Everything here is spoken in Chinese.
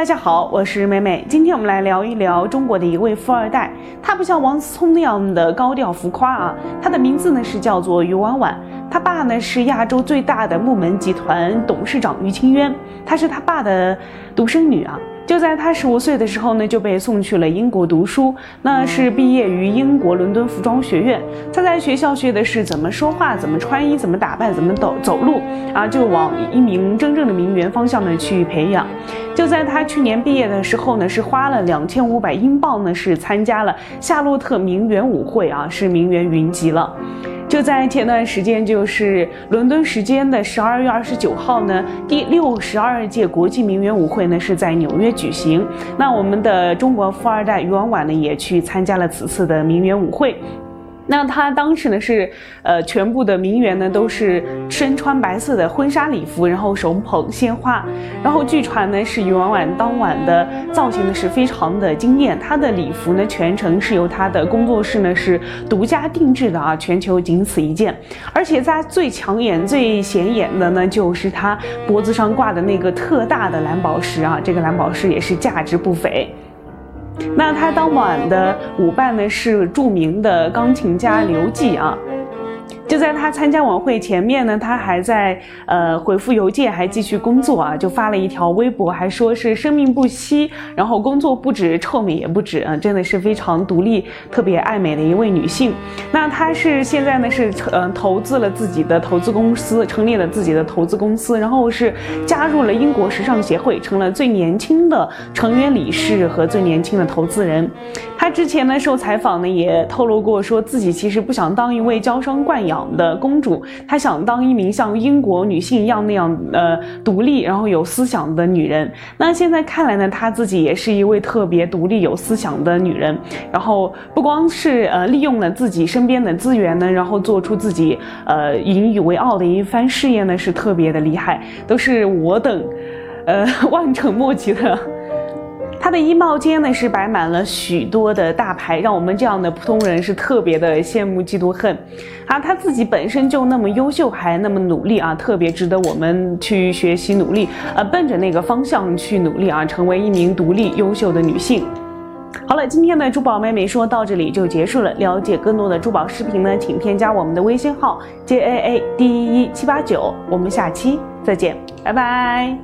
大家好，我是美美。今天我们来聊一聊中国的一位富二代。他不像王思聪那样的高调浮夸啊，他的名字呢是叫做于婉婉。他爸呢是亚洲最大的木门集团董事长于清渊，他是他爸的独生女啊。就在他十五岁的时候呢，就被送去了英国读书。那是毕业于英国伦敦服装学院。他在学校学的是怎么说话、怎么穿衣、怎么打扮、怎么走走路啊，就往一名真正的名媛方向呢去培养。就在他去年毕业的时候呢，是花了两千五百英镑呢，是参加了夏洛特名媛舞会啊，是名媛云集了。就在前段时间，就是伦敦时间的十二月二十九号呢，第六十二届国际名媛舞会呢是在纽约举行。那我们的中国富二代于婉婉呢也去参加了此次的名媛舞会。那她当时呢是，呃，全部的名媛呢都是身穿白色的婚纱礼服，然后手捧鲜花，然后据传呢是于婉婉当晚的造型呢是非常的惊艳，她的礼服呢全程是由她的工作室呢是独家定制的啊，全球仅此一件，而且在最抢眼、最显眼的呢就是她脖子上挂的那个特大的蓝宝石啊，这个蓝宝石也是价值不菲。那他当晚的舞伴呢是著名的钢琴家刘季啊。就在他参加晚会前面呢，他还在呃回复邮件，还继续工作啊，就发了一条微博，还说是生命不息，然后工作不止，臭美也不止啊，真的是非常独立、特别爱美的一位女性。那她是现在呢是嗯投资了自己的投资公司，成立了自己的投资公司，然后是加入了英国时尚协会，成了最年轻的成员理事和最年轻的投资人。她之前呢受采访呢也透露过，说自己其实不想当一位娇生惯养。的公主，她想当一名像英国女性一样那样呃独立，然后有思想的女人。那现在看来呢，她自己也是一位特别独立、有思想的女人。然后不光是呃利用了自己身边的资源呢，然后做出自己呃引以为傲的一番事业呢，是特别的厉害，都是我等呃 望尘莫及的。他的衣帽间呢是摆满了许多的大牌，让我们这样的普通人是特别的羡慕嫉妒恨。啊，他自己本身就那么优秀，还那么努力啊，特别值得我们去学习努力，呃，奔着那个方向去努力啊，成为一名独立优秀的女性。好了，今天的珠宝妹妹说到这里就结束了。了解更多的珠宝视频呢，请添加我们的微信号 j a a d 一七八九。我们下期再见，拜拜。